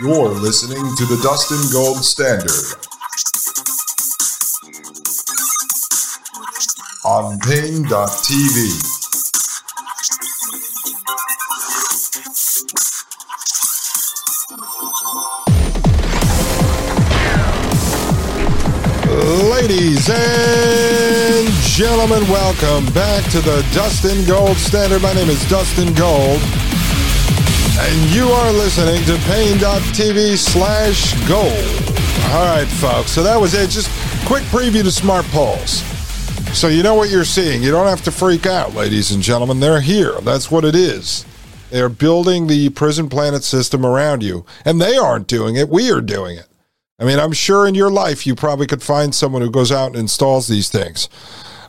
You're listening to the Dustin Gold Standard on Paine.tv. Ladies and gentlemen, welcome back to the Dustin Gold Standard. My name is Dustin Gold, and you are listening to Paine.tv slash gold. All right, folks, so that was it. Just quick preview to Smart Poles. So you know what you're seeing. You don't have to freak out, ladies and gentlemen. They're here. That's what it is. They're building the prison planet system around you, and they aren't doing it. We are doing it. I mean, I'm sure in your life you probably could find someone who goes out and installs these things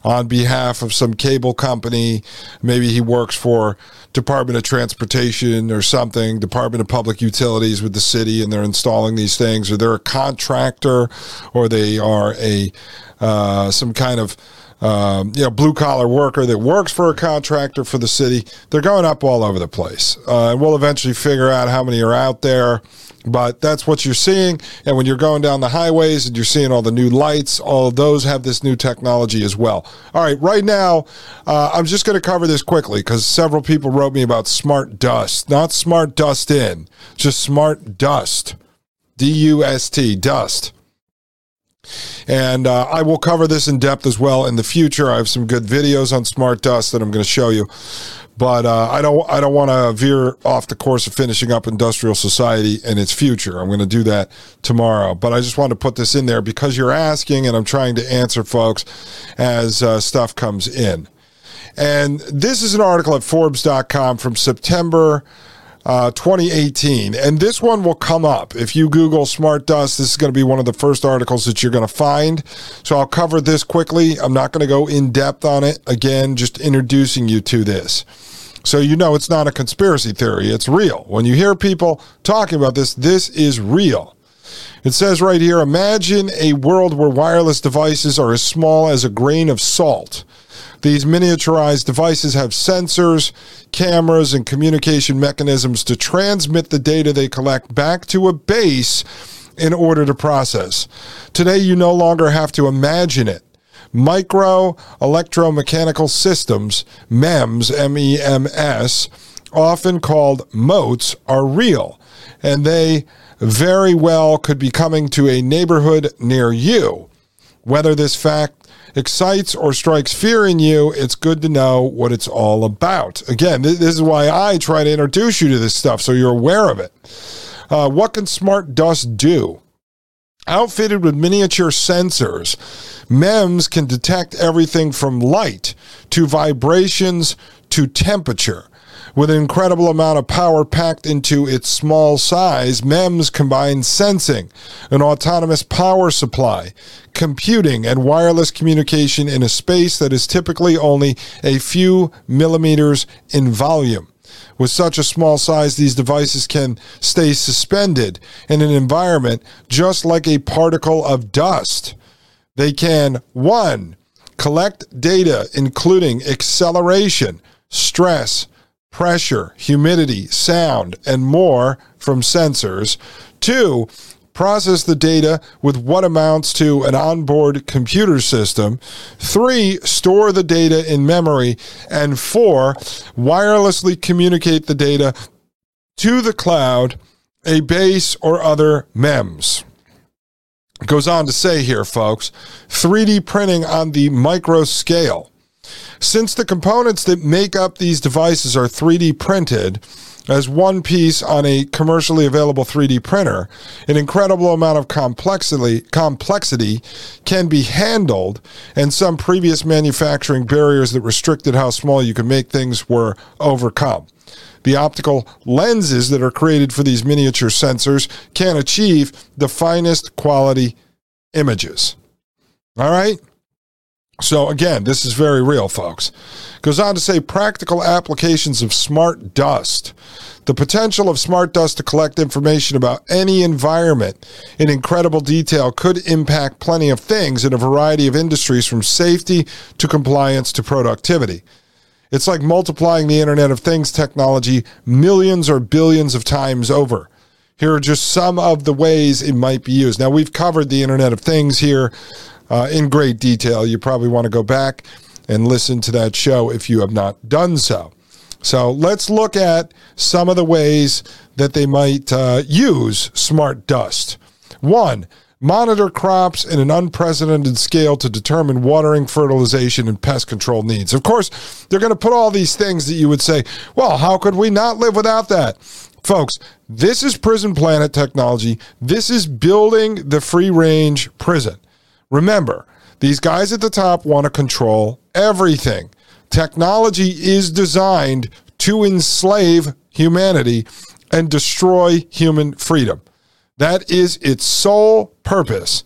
on behalf of some cable company. Maybe he works for Department of Transportation or something, Department of Public Utilities with the city, and they're installing these things, or they're a contractor, or they are a uh, some kind of um, you know, blue collar worker that works for a contractor for the city. They're going up all over the place. Uh, and we'll eventually figure out how many are out there. But that's what you're seeing. And when you're going down the highways and you're seeing all the new lights, all of those have this new technology as well. All right, right now, uh, I'm just going to cover this quickly because several people wrote me about smart dust, not smart dust in, just smart dust. D U S T, dust. And uh, I will cover this in depth as well in the future. I have some good videos on smart dust that I'm going to show you. But uh, I don't I don't want to veer off the course of finishing up industrial society and its future. I'm going to do that tomorrow. But I just want to put this in there because you're asking, and I'm trying to answer folks as uh, stuff comes in. And this is an article at Forbes.com from September uh, 2018. And this one will come up. If you Google smart dust, this is going to be one of the first articles that you're going to find. So I'll cover this quickly. I'm not going to go in depth on it. Again, just introducing you to this. So you know it's not a conspiracy theory, it's real. When you hear people talking about this, this is real. It says right here Imagine a world where wireless devices are as small as a grain of salt. These miniaturized devices have sensors, cameras, and communication mechanisms to transmit the data they collect back to a base in order to process. Today, you no longer have to imagine it. Micro electromechanical systems, MEMS, M E M S, often called motes, are real, and they very well could be coming to a neighborhood near you. Whether this fact excites or strikes fear in you, it's good to know what it's all about. Again, this is why I try to introduce you to this stuff so you're aware of it. Uh, what can Smart Dust do? Outfitted with miniature sensors, MEMS can detect everything from light to vibrations to temperature. With an incredible amount of power packed into its small size, MEMS combines sensing, an autonomous power supply, computing, and wireless communication in a space that is typically only a few millimeters in volume. With such a small size, these devices can stay suspended in an environment just like a particle of dust. They can, one, collect data including acceleration, stress, pressure, humidity, sound, and more from sensors. Two, process the data with what amounts to an onboard computer system. Three, store the data in memory. And four, wirelessly communicate the data to the cloud, a base, or other MEMS. It goes on to say here, folks 3D printing on the micro scale. Since the components that make up these devices are 3D printed as one piece on a commercially available 3D printer, an incredible amount of complexity, complexity can be handled, and some previous manufacturing barriers that restricted how small you could make things were overcome. The optical lenses that are created for these miniature sensors can achieve the finest quality images. All right? So, again, this is very real, folks. Goes on to say practical applications of smart dust. The potential of smart dust to collect information about any environment in incredible detail could impact plenty of things in a variety of industries from safety to compliance to productivity. It's like multiplying the Internet of Things technology millions or billions of times over. Here are just some of the ways it might be used. Now, we've covered the Internet of Things here uh, in great detail. You probably want to go back and listen to that show if you have not done so. So let's look at some of the ways that they might uh, use smart dust. One, monitor crops in an unprecedented scale to determine watering, fertilization, and pest control needs. Of course, they're going to put all these things that you would say, well, how could we not live without that? Folks, this is prison planet technology. This is building the free range prison. Remember, these guys at the top want to control everything. Technology is designed to enslave humanity and destroy human freedom. That is its sole purpose.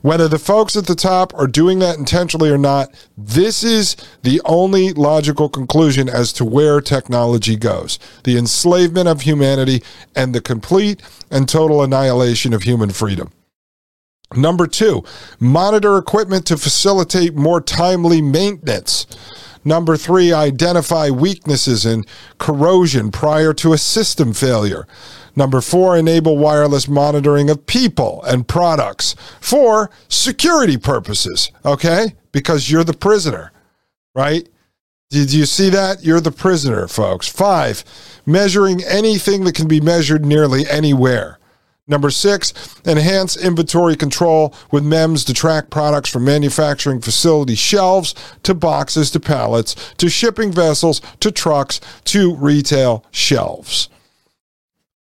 Whether the folks at the top are doing that intentionally or not, this is the only logical conclusion as to where technology goes the enslavement of humanity and the complete and total annihilation of human freedom. Number two, monitor equipment to facilitate more timely maintenance. Number three, identify weaknesses and corrosion prior to a system failure. Number four, enable wireless monitoring of people and products for security purposes, okay? Because you're the prisoner, right? Did you see that? You're the prisoner, folks. Five, measuring anything that can be measured nearly anywhere. Number six, enhance inventory control with MEMS to track products from manufacturing facility shelves to boxes to pallets to shipping vessels to trucks to retail shelves.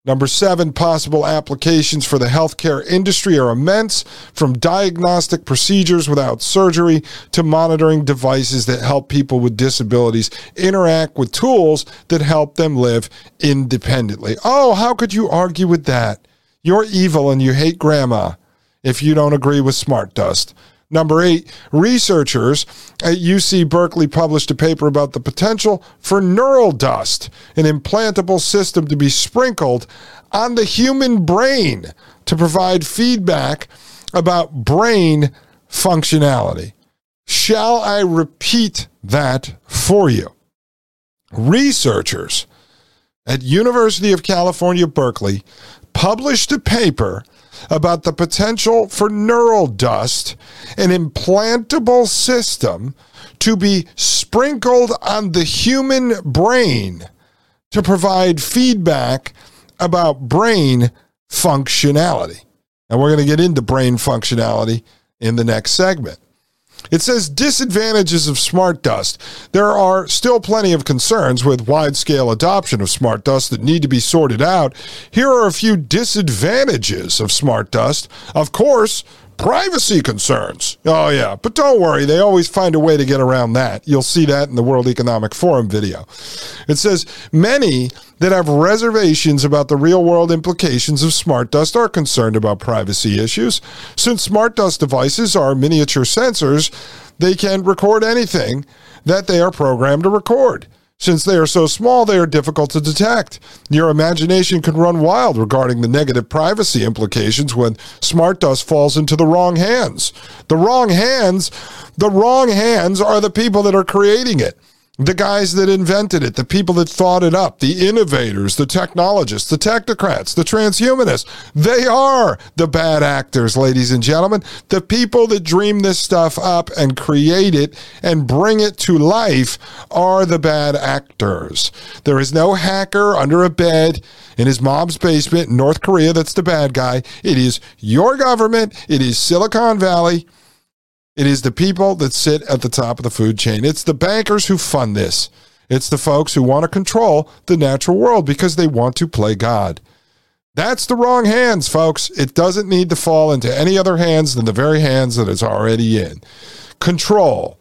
Number seven, possible applications for the healthcare industry are immense, from diagnostic procedures without surgery to monitoring devices that help people with disabilities interact with tools that help them live independently. Oh, how could you argue with that? You're evil and you hate grandma if you don't agree with smart dust. Number eight, researchers at UC Berkeley published a paper about the potential for neural dust, an implantable system to be sprinkled on the human brain to provide feedback about brain functionality. Shall I repeat that for you? Researchers at University of California, Berkeley published a paper about the potential for neural dust, an implantable system to be sprinkled on the human brain to provide feedback about brain functionality. And we're going to get into brain functionality in the next segment. It says disadvantages of smart dust. There are still plenty of concerns with wide scale adoption of smart dust that need to be sorted out. Here are a few disadvantages of smart dust. Of course, privacy concerns. Oh, yeah. But don't worry, they always find a way to get around that. You'll see that in the World Economic Forum video. It says many that have reservations about the real world implications of smart dust are concerned about privacy issues. Since smart dust devices are miniature sensors, they can record anything that they are programmed to record. Since they are so small, they are difficult to detect. Your imagination can run wild regarding the negative privacy implications when smart dust falls into the wrong hands. The wrong hands, the wrong hands are the people that are creating it the guys that invented it, the people that thought it up, the innovators, the technologists, the technocrats, the transhumanists. They are the bad actors, ladies and gentlemen. The people that dream this stuff up and create it and bring it to life are the bad actors. There is no hacker under a bed in his mom's basement in North Korea that's the bad guy. It is your government, it is Silicon Valley. It is the people that sit at the top of the food chain. It's the bankers who fund this. It's the folks who want to control the natural world because they want to play God. That's the wrong hands, folks. It doesn't need to fall into any other hands than the very hands that it's already in. Control.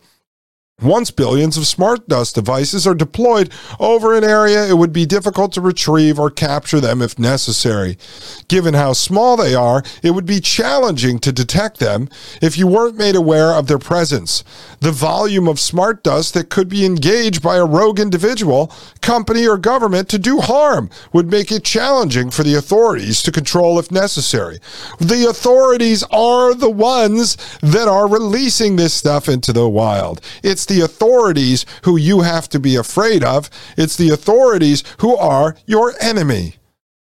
Once billions of smart dust devices are deployed over an area, it would be difficult to retrieve or capture them if necessary. Given how small they are, it would be challenging to detect them if you weren't made aware of their presence. The volume of smart dust that could be engaged by a rogue individual, company, or government to do harm would make it challenging for the authorities to control if necessary. The authorities are the ones that are releasing this stuff into the wild. It's the authorities who you have to be afraid of. It's the authorities who are your enemy.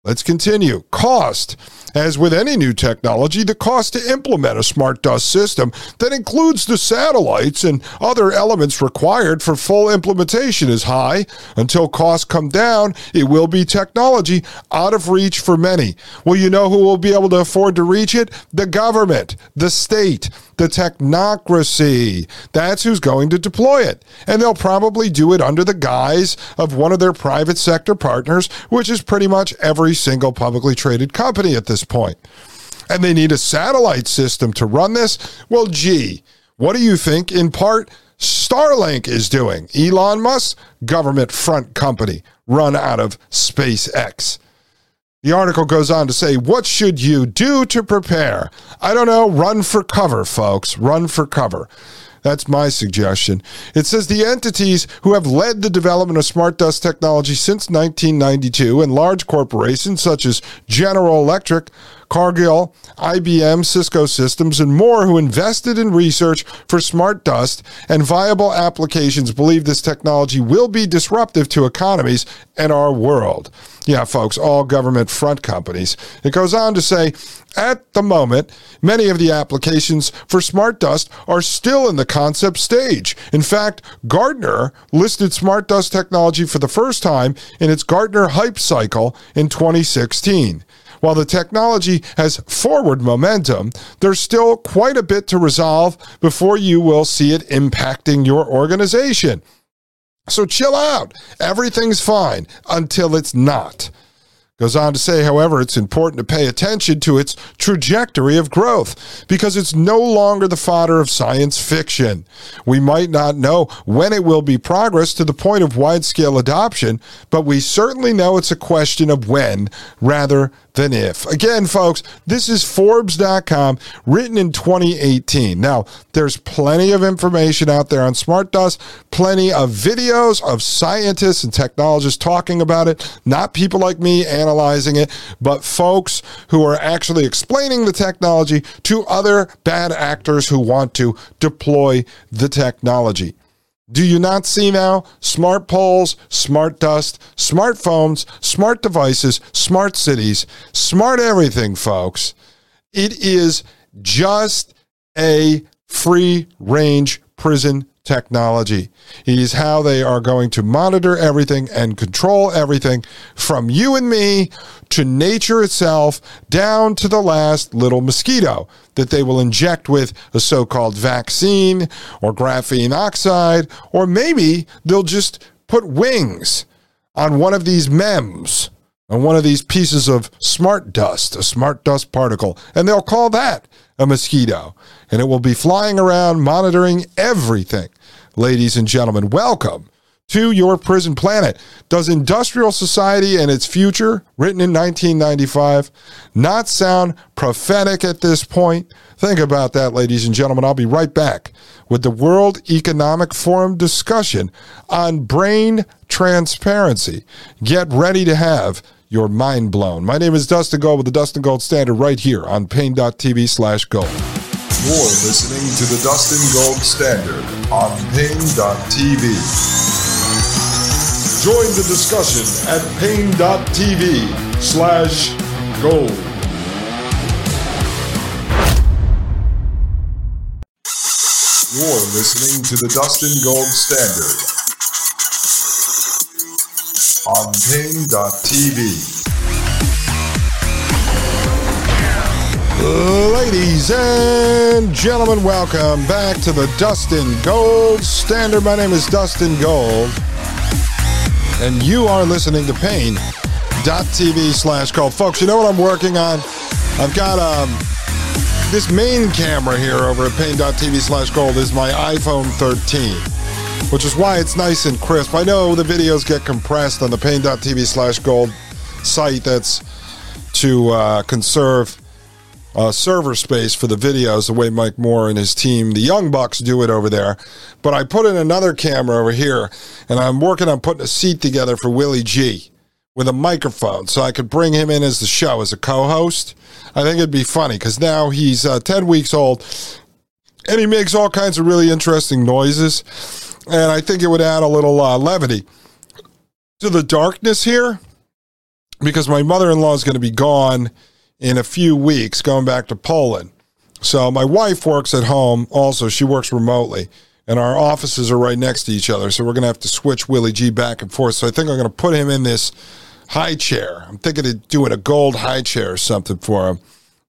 Let's continue. Cost. As with any new technology, the cost to implement a smart dust system that includes the satellites and other elements required for full implementation is high. Until costs come down, it will be technology out of reach for many. Well, you know who will be able to afford to reach it? The government, the state, the technocracy. That's who's going to deploy it. And they'll probably do it under the guise of one of their private sector partners, which is pretty much every single publicly traded company at this point. And they need a satellite system to run this. Well, gee, what do you think in part Starlink is doing? Elon Musk, government front company, run out of SpaceX. The article goes on to say, What should you do to prepare? I don't know. Run for cover, folks. Run for cover. That's my suggestion. It says the entities who have led the development of smart dust technology since 1992 and large corporations such as General Electric, Cargill, IBM, Cisco Systems, and more who invested in research for smart dust and viable applications believe this technology will be disruptive to economies and our world. Yeah, folks, all government front companies. It goes on to say, at the moment, many of the applications for smart dust are still in the concept stage. In fact, Gartner listed smart dust technology for the first time in its Gartner Hype Cycle in 2016. While the technology has forward momentum, there's still quite a bit to resolve before you will see it impacting your organization. So chill out. Everything's fine until it's not. Goes on to say, however, it's important to pay attention to its trajectory of growth because it's no longer the fodder of science fiction. We might not know when it will be progress to the point of wide scale adoption, but we certainly know it's a question of when rather than if. Again, folks, this is Forbes.com, written in 2018. Now, there's plenty of information out there on smart dust, plenty of videos of scientists and technologists talking about it, not people like me analyzing it, but folks who are actually explaining the technology to other bad actors who want to deploy the technology. Do you not see now smart poles, smart dust, smartphones, smart devices, smart cities, smart everything, folks? It is just a free range prison technology. It is how they are going to monitor everything and control everything from you and me to nature itself down to the last little mosquito that they will inject with a so called vaccine or graphene oxide, or maybe they'll just put wings on one of these MEMS. On one of these pieces of smart dust, a smart dust particle, and they'll call that a mosquito. And it will be flying around monitoring everything ladies and gentlemen. Welcome to your prison planet. Does industrial society and its future, written in 1995, not sound prophetic at this point? Think about that, ladies and gentlemen. I'll be right back with the World Economic Forum discussion on brain transparency. Get ready to have your mind blown. My name is Dustin Gold with the Dustin Gold Standard right here on Paine.tv slash gold. You're listening to the Dustin Gold Standard on Paine.tv. Join the discussion at Paine.tv slash gold. You're listening to the Dustin Gold Standard on Paine.tv. Ladies and gentlemen, welcome back to the Dustin Gold Standard. My name is Dustin Gold, and you are listening to Paine.tv slash gold. Folks, you know what I'm working on? I've got um, this main camera here over at Paine.tv slash gold is my iPhone 13. Which is why it's nice and crisp. I know the videos get compressed on the Paine.tv slash gold site that's to uh, conserve uh, server space for the videos the way Mike Moore and his team, the Young Bucks, do it over there. But I put in another camera over here, and I'm working on putting a seat together for Willie G with a microphone so I could bring him in as the show as a co host. I think it'd be funny because now he's uh, 10 weeks old and he makes all kinds of really interesting noises. And I think it would add a little uh, levity to the darkness here because my mother in law is going to be gone in a few weeks, going back to Poland. So my wife works at home also. She works remotely, and our offices are right next to each other. So we're going to have to switch Willie G back and forth. So I think I'm going to put him in this high chair. I'm thinking of doing a gold high chair or something for him.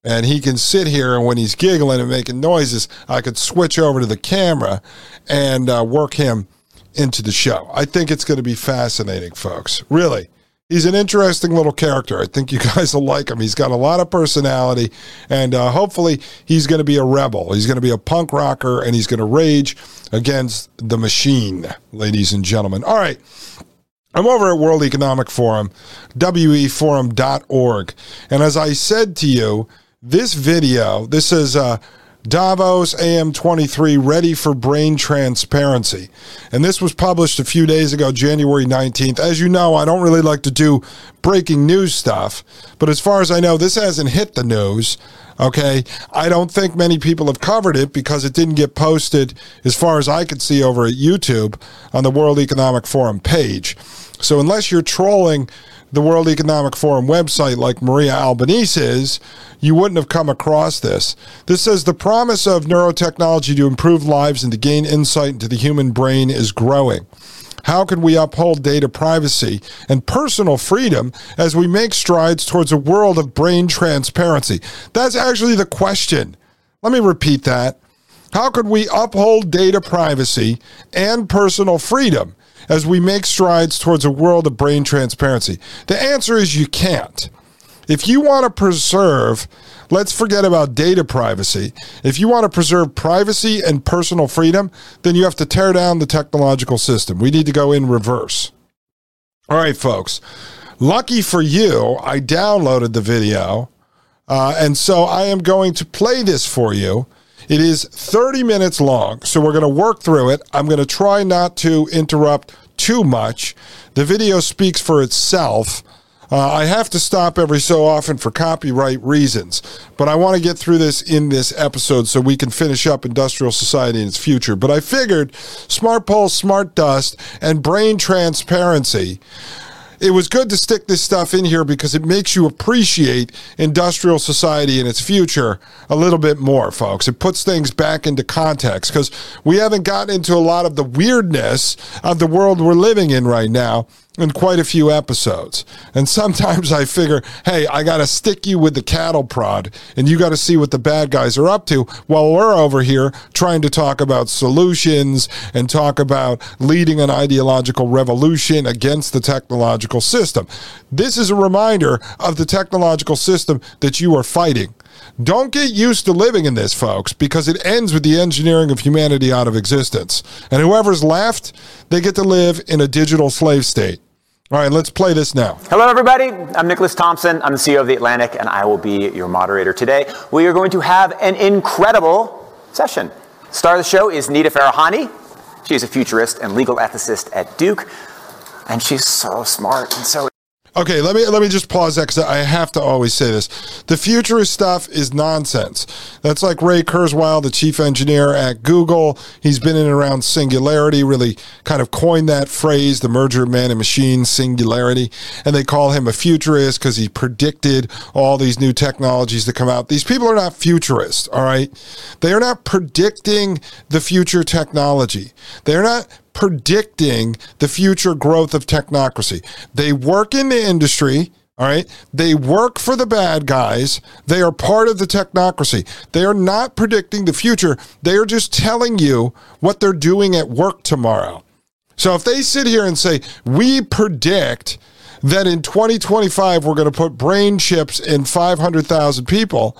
And he can sit here, and when he's giggling and making noises, I could switch over to the camera and uh, work him into the show. I think it's going to be fascinating, folks. Really he's an interesting little character. I think you guys will like him. He's got a lot of personality, and uh, hopefully, he's going to be a rebel. He's going to be a punk rocker, and he's going to rage against the machine, ladies and gentlemen. All right. I'm over at World Economic Forum, weforum.org. And as I said to you, this video, this is uh, Davos AM23 ready for brain transparency. And this was published a few days ago, January 19th. As you know, I don't really like to do breaking news stuff, but as far as I know, this hasn't hit the news. Okay. I don't think many people have covered it because it didn't get posted, as far as I could see, over at YouTube on the World Economic Forum page. So unless you're trolling the World Economic Forum website like Maria Albanese is, you wouldn't have come across this. This says the promise of neurotechnology to improve lives and to gain insight into the human brain is growing. How can we uphold data privacy and personal freedom as we make strides towards a world of brain transparency? That's actually the question. Let me repeat that. How could we uphold data privacy and personal freedom as we make strides towards a world of brain transparency? The answer is you can't. If you want to preserve, let's forget about data privacy. If you want to preserve privacy and personal freedom, then you have to tear down the technological system. We need to go in reverse. All right, folks. Lucky for you, I downloaded the video. Uh, and so I am going to play this for you. It is 30 minutes long, so we're going to work through it. I'm going to try not to interrupt too much. The video speaks for itself. Uh, I have to stop every so often for copyright reasons, but I want to get through this in this episode so we can finish up industrial society in its future. But I figured smart pulse, smart dust, and brain transparency it was good to stick this stuff in here because it makes you appreciate industrial society and its future a little bit more, folks. It puts things back into context because we haven't gotten into a lot of the weirdness of the world we're living in right now in quite a few episodes. And sometimes I figure, hey, I got to stick you with the cattle prod and you got to see what the bad guys are up to while we're over here trying to talk about solutions and talk about leading an ideological revolution against the technological system. This is a reminder of the technological system that you are fighting. Don't get used to living in this, folks, because it ends with the engineering of humanity out of existence. And whoever's left, they get to live in a digital slave state. All right, let's play this now. Hello, everybody. I'm Nicholas Thompson. I'm the CEO of The Atlantic, and I will be your moderator today. We are going to have an incredible session. Star of the show is Nita Farahany. She's a futurist and legal ethicist at Duke, and she's so smart and so Okay, let me let me just pause that because I have to always say this: the futurist stuff is nonsense. That's like Ray Kurzweil, the chief engineer at Google. He's been in and around singularity, really kind of coined that phrase, the merger of man and machine, singularity, and they call him a futurist because he predicted all these new technologies that come out. These people are not futurists, all right? They are not predicting the future technology. They are not predicting the future growth of technocracy. They work in the industry. All right. They work for the bad guys. They are part of the technocracy. They are not predicting the future. They are just telling you what they're doing at work tomorrow. So if they sit here and say, we predict that in 2025 we're going to put brain chips in 500,000 people,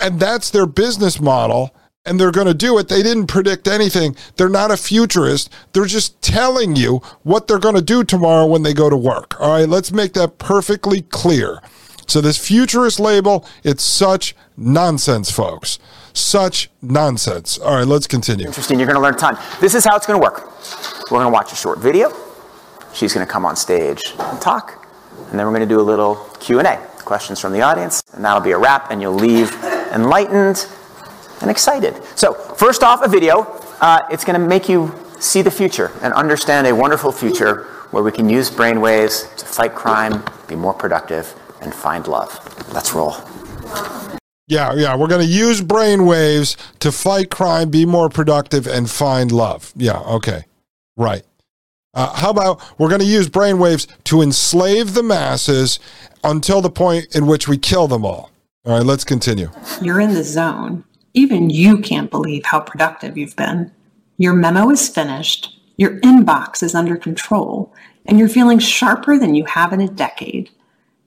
and that's their business model, and they're going to do it. They didn't predict anything. They're not a futurist. They're just telling you what they're going to do tomorrow when they go to work. All right, let's make that perfectly clear. So, this futurist label, it's such nonsense, folks. Such nonsense. All right, let's continue. Interesting. You're going to learn a ton. This is how it's going to work. We're going to watch a short video. She's going to come on stage and talk, and then we're going to do a little Q&A, questions from the audience, and that'll be a wrap, and you'll leave enlightened and excited. So, first off, a video. Uh, it's going to make you see the future and understand a wonderful future where we can use brainwaves to fight crime, be more productive, and find love. Let's roll. Yeah, yeah, we're going to use brainwaves to fight crime, be more productive, and find love. Yeah, okay. Right. Uh, how about we're going to use brainwaves to enslave the masses until the point in which we kill them all? All right, let's continue. You're in the zone. Even you can't believe how productive you've been. Your memo is finished, your inbox is under control, and you're feeling sharper than you have in a decade.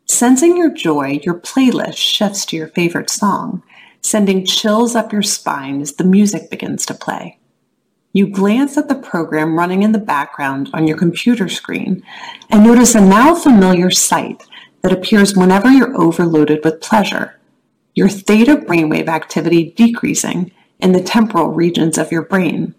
Sensing your joy, your playlist shifts to your favorite song, sending chills up your spine as the music begins to play. You glance at the program running in the background on your computer screen and notice a now familiar sight that appears whenever you're overloaded with pleasure. Your theta brainwave activity decreasing in the temporal regions of your brain.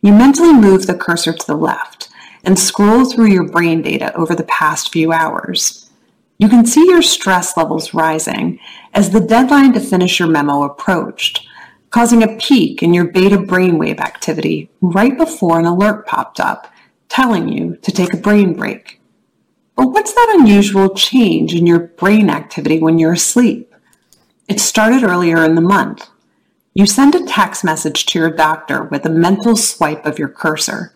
You mentally move the cursor to the left and scroll through your brain data over the past few hours. You can see your stress levels rising as the deadline to finish your memo approached, causing a peak in your beta brainwave activity right before an alert popped up telling you to take a brain break. But what's that unusual change in your brain activity when you're asleep? It started earlier in the month. You send a text message to your doctor with a mental swipe of your cursor.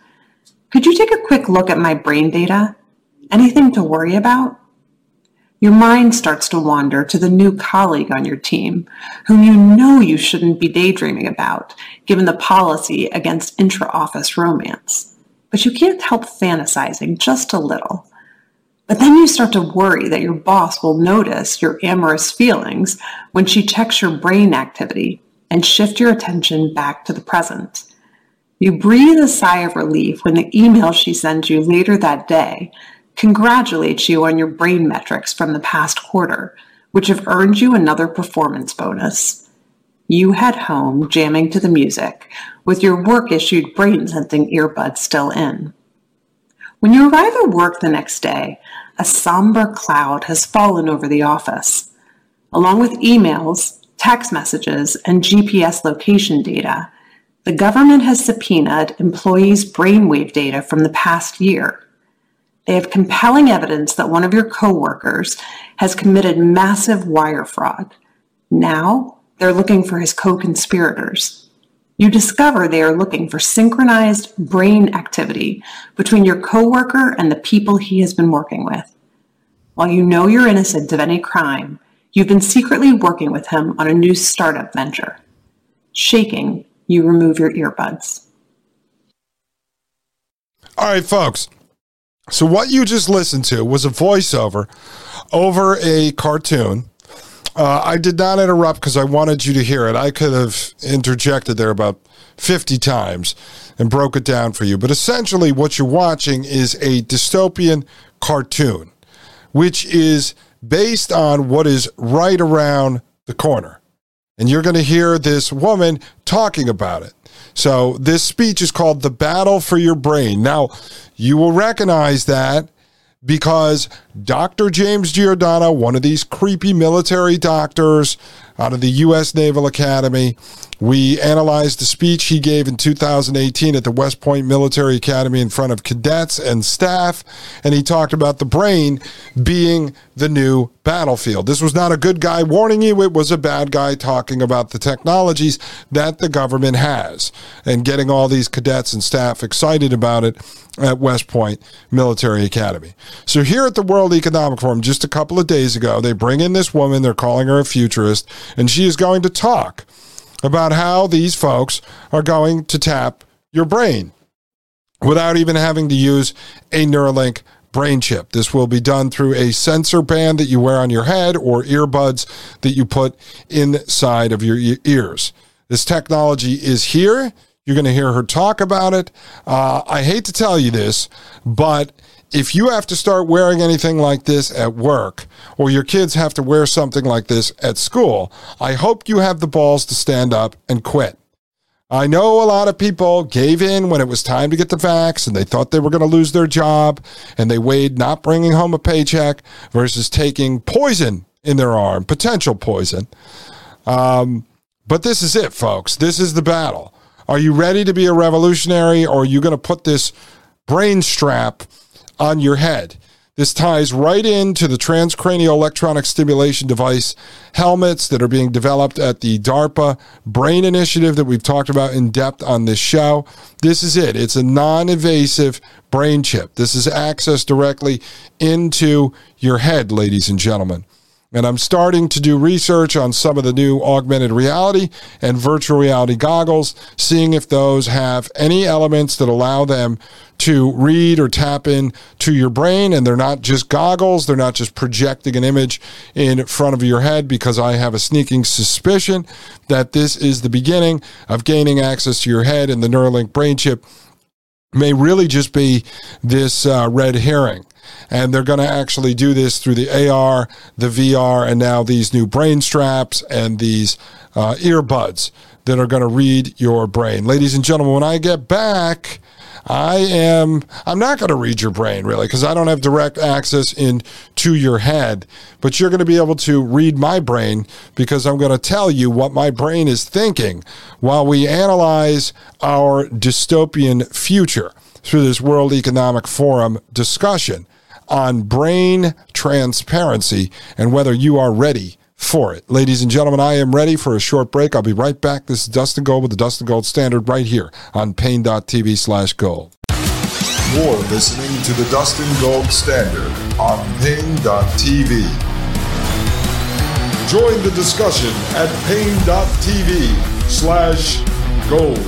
Could you take a quick look at my brain data? Anything to worry about? Your mind starts to wander to the new colleague on your team, whom you know you shouldn't be daydreaming about, given the policy against intra office romance. But you can't help fantasizing just a little. But then you start to worry that your boss will notice your amorous feelings when she checks your brain activity and shift your attention back to the present. You breathe a sigh of relief when the email she sends you later that day congratulates you on your brain metrics from the past quarter, which have earned you another performance bonus. You head home jamming to the music, with your work issued brain sensing earbuds still in. When you arrive at work the next day, a somber cloud has fallen over the office. Along with emails, text messages, and GPS location data, the government has subpoenaed employees' brainwave data from the past year they have compelling evidence that one of your coworkers has committed massive wire fraud. Now they're looking for his co-conspirators. You discover they are looking for synchronized brain activity between your coworker and the people he has been working with. While you know you're innocent of any crime, you've been secretly working with him on a new startup venture. Shaking, you remove your earbuds. All right, folks. So what you just listened to was a voiceover over a cartoon. Uh, I did not interrupt because I wanted you to hear it. I could have interjected there about 50 times and broke it down for you. But essentially, what you're watching is a dystopian cartoon, which is based on what is right around the corner. And you're going to hear this woman talking about it. So this speech is called The Battle for Your Brain. Now, you will recognize that because Dr. James Giordano, one of these creepy military doctors out of the U.S. Naval Academy, we analyzed the speech he gave in 2018 at the West Point Military Academy in front of cadets and staff, and he talked about the brain being the new battlefield. This was not a good guy warning you, it was a bad guy talking about the technologies that the government has and getting all these cadets and staff excited about it at West Point Military Academy. So, here at the World Economic Forum, just a couple of days ago, they bring in this woman, they're calling her a futurist, and she is going to talk about how these folks are going to tap your brain without even having to use a Neuralink brain chip. This will be done through a sensor band that you wear on your head or earbuds that you put inside of your ears. This technology is here. You're going to hear her talk about it. Uh, I hate to tell you this, but if you have to start wearing anything like this at work, or your kids have to wear something like this at school, I hope you have the balls to stand up and quit. I know a lot of people gave in when it was time to get the vax and they thought they were going to lose their job and they weighed not bringing home a paycheck versus taking poison in their arm, potential poison. Um, but this is it, folks. This is the battle. Are you ready to be a revolutionary or are you going to put this brain strap on your head? This ties right into the transcranial electronic stimulation device helmets that are being developed at the DARPA Brain Initiative that we've talked about in depth on this show. This is it. It's a non invasive brain chip. This is access directly into your head, ladies and gentlemen. And I'm starting to do research on some of the new augmented reality and virtual reality goggles, seeing if those have any elements that allow them to read or tap in to your brain. And they're not just goggles, they're not just projecting an image in front of your head, because I have a sneaking suspicion that this is the beginning of gaining access to your head. And the Neuralink brain chip may really just be this uh, red herring and they're going to actually do this through the AR, the VR, and now these new brain straps and these uh, earbuds that are going to read your brain. Ladies and gentlemen, when I get back, I am I'm not going to read your brain really because I don't have direct access into your head, but you're going to be able to read my brain because I'm going to tell you what my brain is thinking while we analyze our dystopian future through this World Economic Forum discussion on brain transparency and whether you are ready for it. Ladies and gentlemen, I am ready for a short break. I'll be right back. This is Dustin Gold with the Dustin Gold Standard right here on Paine.tv slash gold. You're listening to the Dustin Gold Standard on Paine.tv. Join the discussion at Paine.tv slash gold.